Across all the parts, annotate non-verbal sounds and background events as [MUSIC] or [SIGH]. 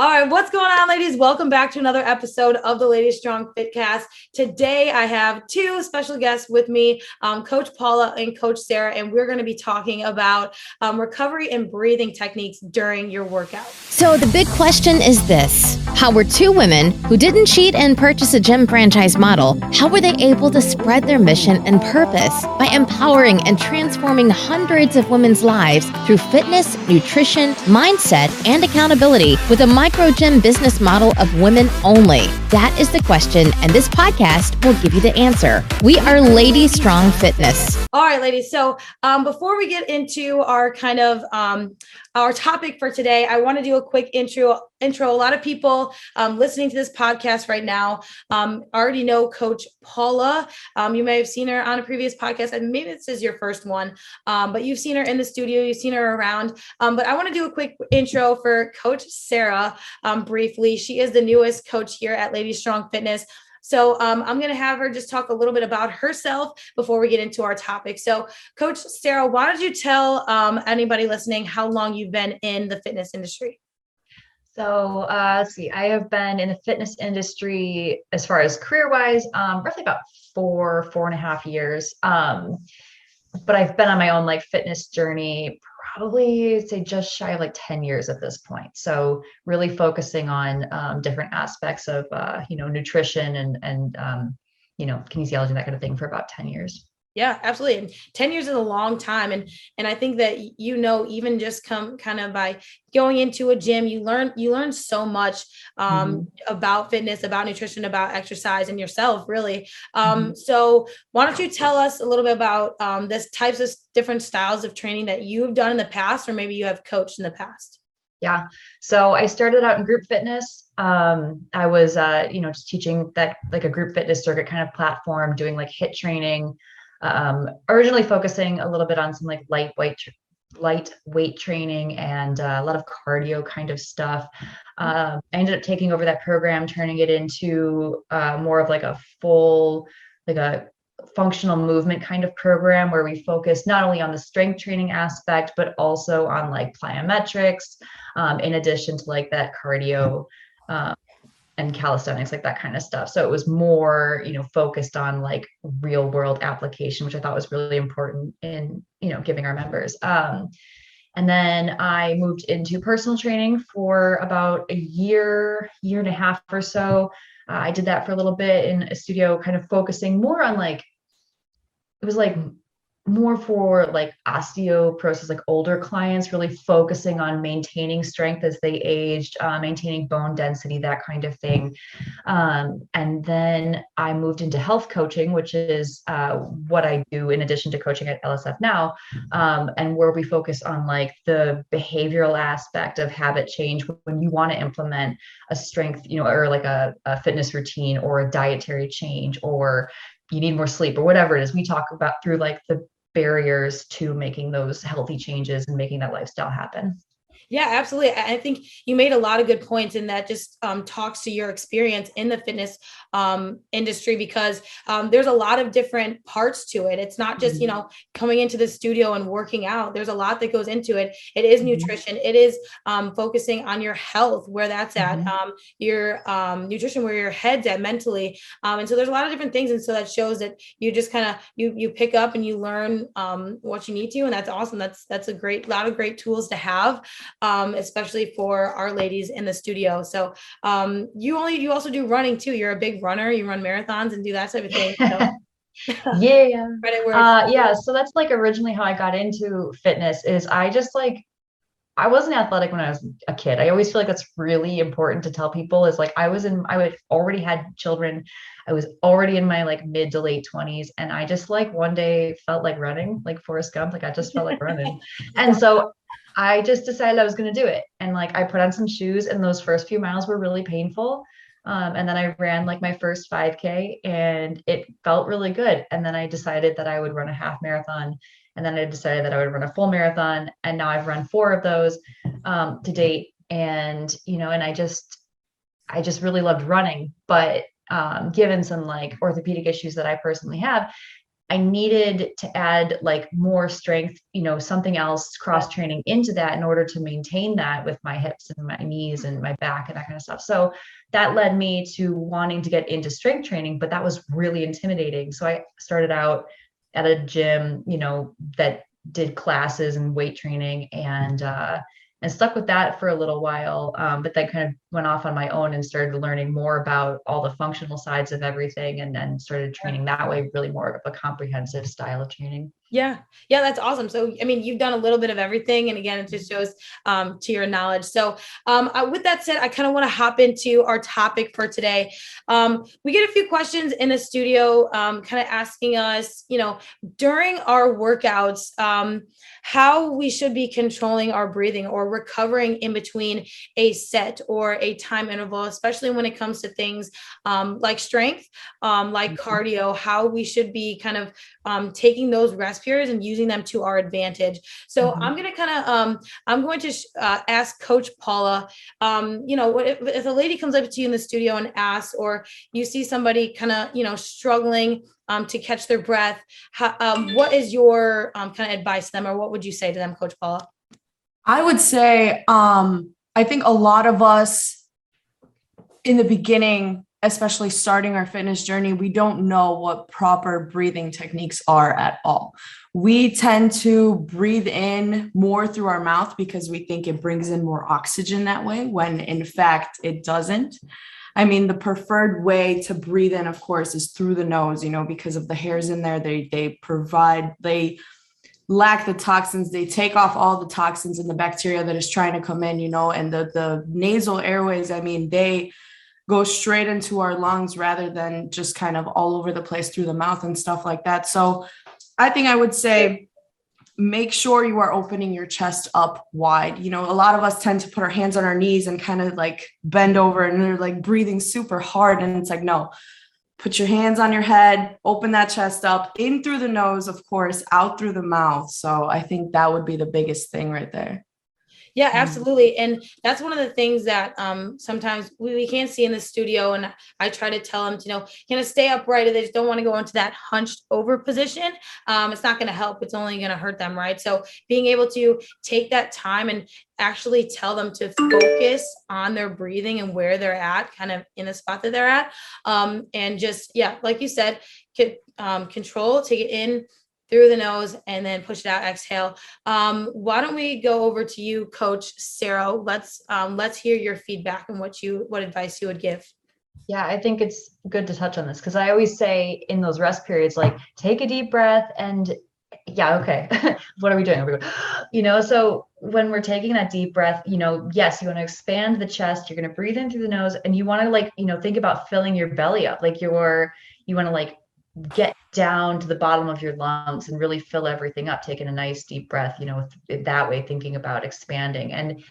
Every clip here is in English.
All right, what's going on, ladies? Welcome back to another episode of the Ladies Strong Fitcast. Today, I have two special guests with me, um, Coach Paula and Coach Sarah, and we're going to be talking about um, recovery and breathing techniques during your workout. So, the big question is this How were two women who didn't cheat and purchase a gym franchise model, how were they able to spread their mission and purpose by empowering and transforming hundreds of women's lives through fitness, nutrition, mindset, and accountability with a micro gym business model of women only? That is the question, and this podcast will give you the answer. We are Lady Strong Fitness. All right, ladies. So um, before we get into our kind of um, our topic for today, I want to do a quick intro. Intro. A lot of people um, listening to this podcast right now um, already know Coach Paula. Um, you may have seen her on a previous podcast, and maybe this is your first one, um, but you've seen her in the studio. You've seen her around. but I want to do a quick intro for Coach Sarah briefly. She is the newest coach here at Lady Strong Fitness. So um, I'm going to have her just talk a little bit about herself before we get into our topic. So, Coach Sarah, why don't you tell um, anybody listening how long you've been in the fitness industry? So uh, let's see, I have been in the fitness industry as far as career wise, um, roughly about four, four and a half years. Um, but I've been on my own like fitness journey probably say just shy of like 10 years at this point. So really focusing on um, different aspects of uh, you know nutrition and and um, you know kinesiology and that kind of thing for about 10 years yeah absolutely and 10 years is a long time and and i think that you know even just come kind of by going into a gym you learn you learn so much um, mm-hmm. about fitness about nutrition about exercise and yourself really um, mm-hmm. so why don't you tell us a little bit about um, this types of different styles of training that you've done in the past or maybe you have coached in the past yeah so i started out in group fitness um, i was uh, you know just teaching that like a group fitness circuit kind of platform doing like HIIT training um, originally focusing a little bit on some like light lightweight light weight training and uh, a lot of cardio kind of stuff. Um, I ended up taking over that program, turning it into uh, more of like a full, like a functional movement kind of program where we focus not only on the strength training aspect, but also on like plyometrics, um, in addition to like that cardio um, and calisthenics like that kind of stuff. So it was more you know focused on like real world application which i thought was really important in you know giving our members. Um, and then i moved into personal training for about a year year and a half or so. Uh, i did that for a little bit in a studio kind of focusing more on like it was like more for like osteoporosis, like older clients, really focusing on maintaining strength as they aged, uh, maintaining bone density, that kind of thing. Um, and then I moved into health coaching, which is uh, what I do in addition to coaching at LSF now, um, and where we focus on like the behavioral aspect of habit change when you want to implement a strength, you know, or like a, a fitness routine or a dietary change or you need more sleep or whatever it is we talk about through like the barriers to making those healthy changes and making that lifestyle happen. Yeah, absolutely. I think you made a lot of good points, and that just um, talks to your experience in the fitness um, industry because um, there's a lot of different parts to it. It's not just, mm-hmm. you know, coming into the studio and working out. There's a lot that goes into it. It is mm-hmm. nutrition. It is um, focusing on your health, where that's at, mm-hmm. Um, your um, nutrition, where your head's at mentally. and so there's a lot of different things, and so that shows that you just kind of you you pick up and you learn what you need to, and that's awesome. That's that's a great lot of great tools to have um, especially for our ladies in the studio. So um, you only you also do running too. You're a big runner. You run marathons and do that type of thing. So. [LAUGHS] [LAUGHS] yeah. uh, yeah. So that's like originally how I got into fitness. Is I just like I wasn't athletic when I was a kid. I always feel like that's really important to tell people is like I was in I would already had children. I was already in my like mid to late 20s and I just like one day felt like running like Forrest Gump like I just felt like running. [LAUGHS] And so I just decided I was going to do it. And like I put on some shoes, and those first few miles were really painful. Um, and then I ran like my first 5K and it felt really good. And then I decided that I would run a half marathon. And then I decided that I would run a full marathon. And now I've run four of those um, to date. And, you know, and I just, I just really loved running. But um, given some like orthopedic issues that I personally have, I needed to add like more strength, you know, something else cross training into that in order to maintain that with my hips and my knees and my back and that kind of stuff. So that led me to wanting to get into strength training, but that was really intimidating. So I started out at a gym, you know, that did classes and weight training and uh and stuck with that for a little while. Um, but then kind of went off on my own and started learning more about all the functional sides of everything and then started training that way, really more of a comprehensive style of training. Yeah. Yeah, that's awesome. So, I mean, you've done a little bit of everything. And again, it just shows um, to your knowledge. So, um, uh, with that said, I kind of want to hop into our topic for today. Um, we get a few questions in the studio, um, kind of asking us, you know, during our workouts, um, how we should be controlling our breathing or recovering in between a set or a time interval, especially when it comes to things um, like strength, like mm-hmm. cardio, how we should be kind of taking those rest and using them to our advantage. So mm-hmm. I'm going to kind of, um, I'm going to uh, ask Coach Paula, um, you know, if, if a lady comes up to you in the studio and asks, or you see somebody kind of, you know, struggling um, to catch their breath, how, um, what is your um, kind of advice to them, or what would you say to them, Coach Paula? I would say, um, I think a lot of us in the beginning especially starting our fitness journey, we don't know what proper breathing techniques are at all. We tend to breathe in more through our mouth because we think it brings in more oxygen that way, when in fact it doesn't. I mean, the preferred way to breathe in, of course, is through the nose, you know, because of the hairs in there. They they provide, they lack the toxins they take off all the toxins and the bacteria that is trying to come in you know and the the nasal airways i mean they go straight into our lungs rather than just kind of all over the place through the mouth and stuff like that. So I think I would say make sure you are opening your chest up wide. You know, a lot of us tend to put our hands on our knees and kind of like bend over and they're like breathing super hard. And it's like, no, put your hands on your head, open that chest up, in through the nose, of course, out through the mouth. So I think that would be the biggest thing right there. Yeah, mm-hmm. absolutely. And that's one of the things that um, sometimes we, we can't see in the studio. And I try to tell them to you know, kind of stay upright. If they just don't want to go into that hunched over position, um, it's not going to help. It's only going to hurt them, right? So being able to take that time and actually tell them to focus on their breathing and where they're at, kind of in the spot that they're at. Um, and just, yeah, like you said, could, um, control, take it in through the nose and then push it out exhale. Um, why don't we go over to you coach sarah? Let's um, let's hear your feedback and what you what advice you would give. Yeah i think it's good to touch on this because i always say in those rest periods like take a deep breath and yeah okay [LAUGHS] what are we doing? [GASPS] You know so when we're taking that deep breath you know yes you want to expand the chest you're going to breathe in through the nose and you want to like you know think about filling your belly up like you're you want to like get down to the bottom of your lungs and really fill everything up taking a nice deep breath you know that way thinking about expanding. And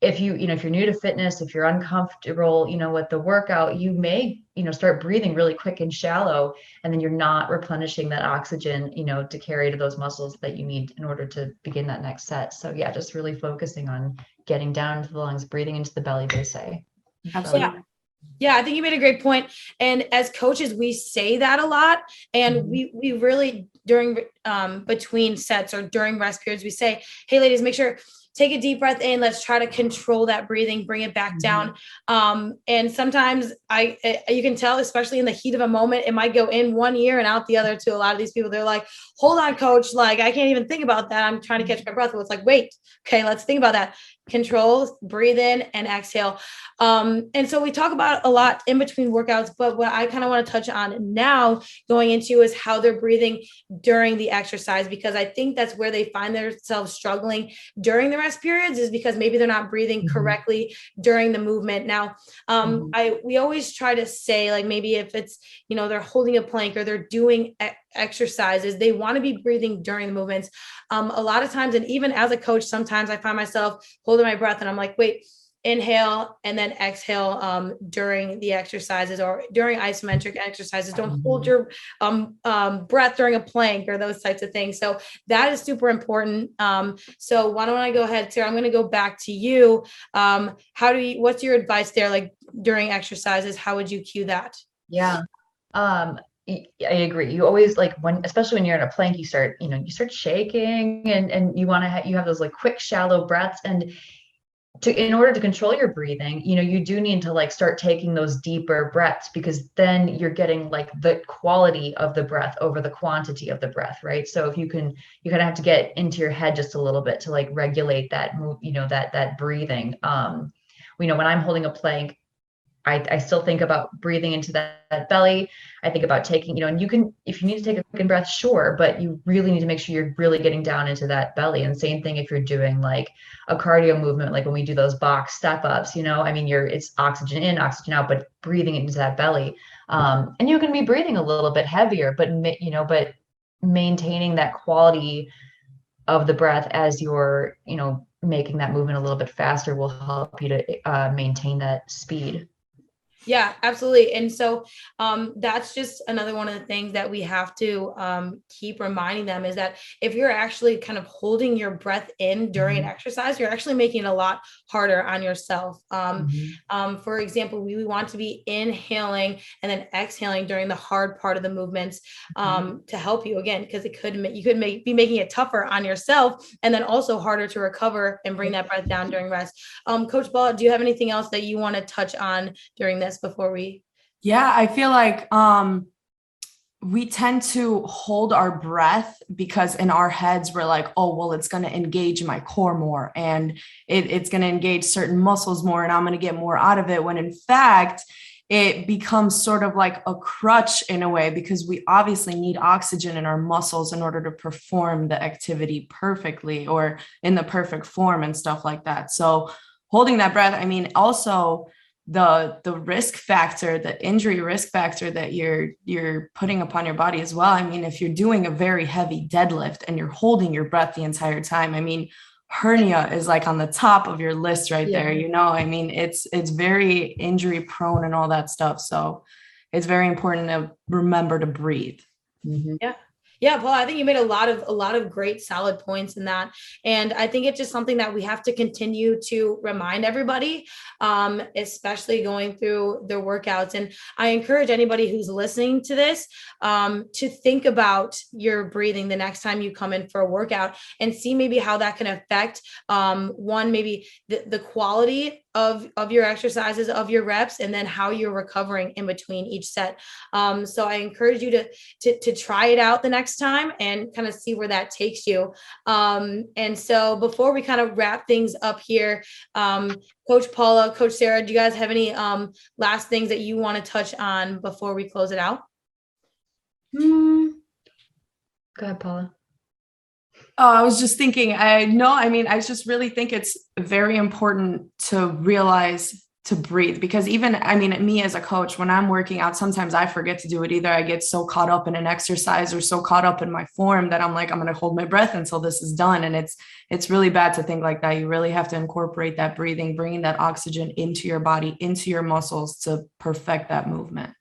if you you know if you're new to fitness if you're uncomfortable you know with the workout you may you know start breathing really quick and shallow and then you're not replenishing that oxygen you know to carry to those muscles that you need in order to begin that next set. So yeah just really focusing on getting down to the lungs breathing into the belly they say. Absolutely. So, yeah, I think you made a great point. And as coaches, we say that a lot. And mm-hmm. we we really during um between sets or during rest periods, we say, hey ladies, make sure take a deep breath in. Let's try to control that breathing bring it back mm-hmm. down. Um, and sometimes i you can tell especially in the heat of a moment it might go in one ear and out the other to a lot of these people. They're like hold on coach. Like i can't even think about that. I'm trying to catch my breath. Well it's like wait. Okay let's think about that control breathe in and exhale um, and so we talk about a lot in between workouts but what i kind of want to touch on now going into is how they're breathing during the exercise because i think that's where they find themselves struggling during the rest periods is because maybe they're not breathing mm-hmm. correctly during the movement now um, mm-hmm. i we always try to say like maybe if it's you know they're holding a plank or they're doing exercises they want to be breathing during the movements um, a lot of times and even as a coach sometimes i find myself holding my breath and i'm like wait inhale and then exhale um, during the exercises or during isometric exercises. Don't hold mm-hmm. your um, um, breath during a plank or those types of things. So that is super important. Um, so why don't I go ahead, Sarah? I'm going to go back to you. Um, how do you? What's your advice there? Like during exercises, how would you cue that? Yeah. I agree. You always like when, especially when you're in a plank, you start, you know, you start shaking and and you want to have you have those like quick shallow breaths. And to in order to control your breathing you know you do need to like start taking those deeper breaths because then you're getting like the quality of the breath over the quantity of the breath right? So if you can you kind of have to get into your head just a little bit to like regulate that move you know that that breathing. Um you know when i'm holding a plank I, I still think about breathing into that, that, belly. I think about taking, you know, and you can, if you need to take a quick breath, sure, but you really need to make sure you're really getting down into that belly. And same thing if you're doing like a cardio movement, like when we do those box step ups, you know, I mean, you're, it's oxygen in, oxygen out, but breathing into that belly. Um, and you can be breathing a little bit heavier, but, you know, but maintaining that quality of the breath as you're, you know, making that movement a little bit faster will help you to uh, maintain that speed. Yeah, absolutely. And so um, that's just another one of the things that we have to um, keep reminding them is that if you're actually kind of holding your breath in during mm-hmm. an exercise, you're actually making it a lot harder on yourself. Um, mm-hmm. Um, for example, we want to be inhaling and then exhaling during the hard part of the movements mm-hmm. Um, to help you again, because it could you could make, be making it tougher on yourself and then also harder to recover and bring that breath down during rest. Um, Coach Ball, do you have anything else that you want to touch on during this? Before we yeah i feel like um we tend to hold our breath because in our heads we're like oh well it's going to engage my core more and it, it's going to engage certain muscles more and i'm going to get more out of it. When in fact it becomes sort of like a crutch in a way because we obviously need oxygen in our muscles in order to perform the activity perfectly or in the perfect form and stuff like that. So holding that breath i mean also the the risk factor the injury risk factor that you're you're putting upon your body as well. I mean if you're doing a very heavy deadlift and you're holding your breath the entire time i mean hernia is like on the top of your list right yeah. there you know? I mean it's it's very injury prone and all that stuff. So it's very important to remember to breathe. Mm-hmm. yeah yeah, Paul, I think you made a lot of a lot of great solid points in that. And I think it's just something that we have to continue to remind everybody, um, especially going through their workouts. And I encourage anybody who's listening to this um, to think about your breathing the next time you come in for a workout and see maybe how that can affect um, one, maybe the, the quality of of your exercises of your reps and then how you're recovering in between each set. Um, so i encourage you to, to to try it out the next time and kind of see where that takes you. Um, and so before we kind of wrap things up here um, coach paula coach sarah do you guys have any um, last things that you want to touch on before we close it out? Mm. go ahead paula Oh, I was just thinking, I know, I mean, I just really think it's very important to realize to breathe because even, I mean, me as a coach, when I'm working out, sometimes I forget to do it either. I get so caught up in an exercise or so caught up in my form that I'm like, I'm going to hold my breath until this is done. And it's, it's really bad to think like that. You really have to incorporate that breathing, bringing that oxygen into your body, into your muscles to perfect that movement.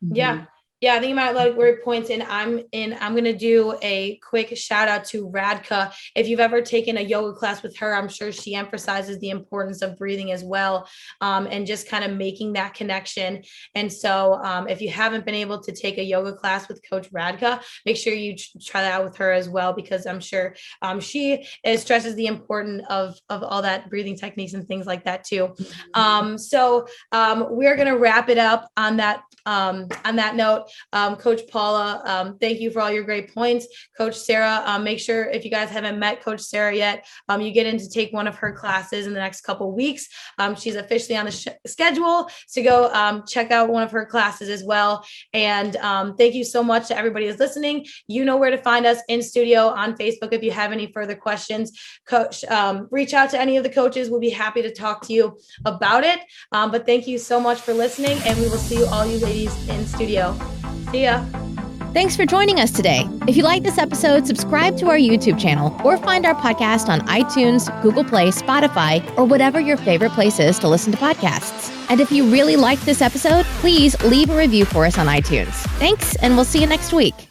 Yeah. Mm-hmm. Yeah, I think you might like great points. And I'm in, I'm gonna do a quick shout out to Radka. If you've ever taken a yoga class with her, I'm sure she emphasizes the importance of breathing as well. Um, and just kind of making that connection. And so um, if you haven't been able to take a yoga class with Coach Radka, make sure you try that out with her as well, because I'm sure um, she stresses the importance of, of all that breathing techniques and things like that too. Mm-hmm. Um, so um, we're gonna wrap it up on that um, on that note. Um, Coach Paula, um, thank you for all your great points. Coach Sarah, um, make sure if you guys haven't met Coach Sarah yet, um, you get in to take one of her classes in the next couple weeks. Um, she's officially on the sh- schedule to go um, check out one of her classes as well. And thank you so much to everybody who's listening. You know where to find us in studio on Facebook if you have any further questions. Coach, reach out to any of the coaches. We'll be happy to talk to you about it. but thank you so much for listening, and we will see you all you ladies in studio. See ya. Thanks for joining us today. If you like this episode, subscribe to our YouTube channel or find our podcast on iTunes, Google Play, Spotify, or whatever your favorite place is to listen to podcasts. And if you really liked this episode, please leave a review for us on iTunes. Thanks, and we'll see you next week.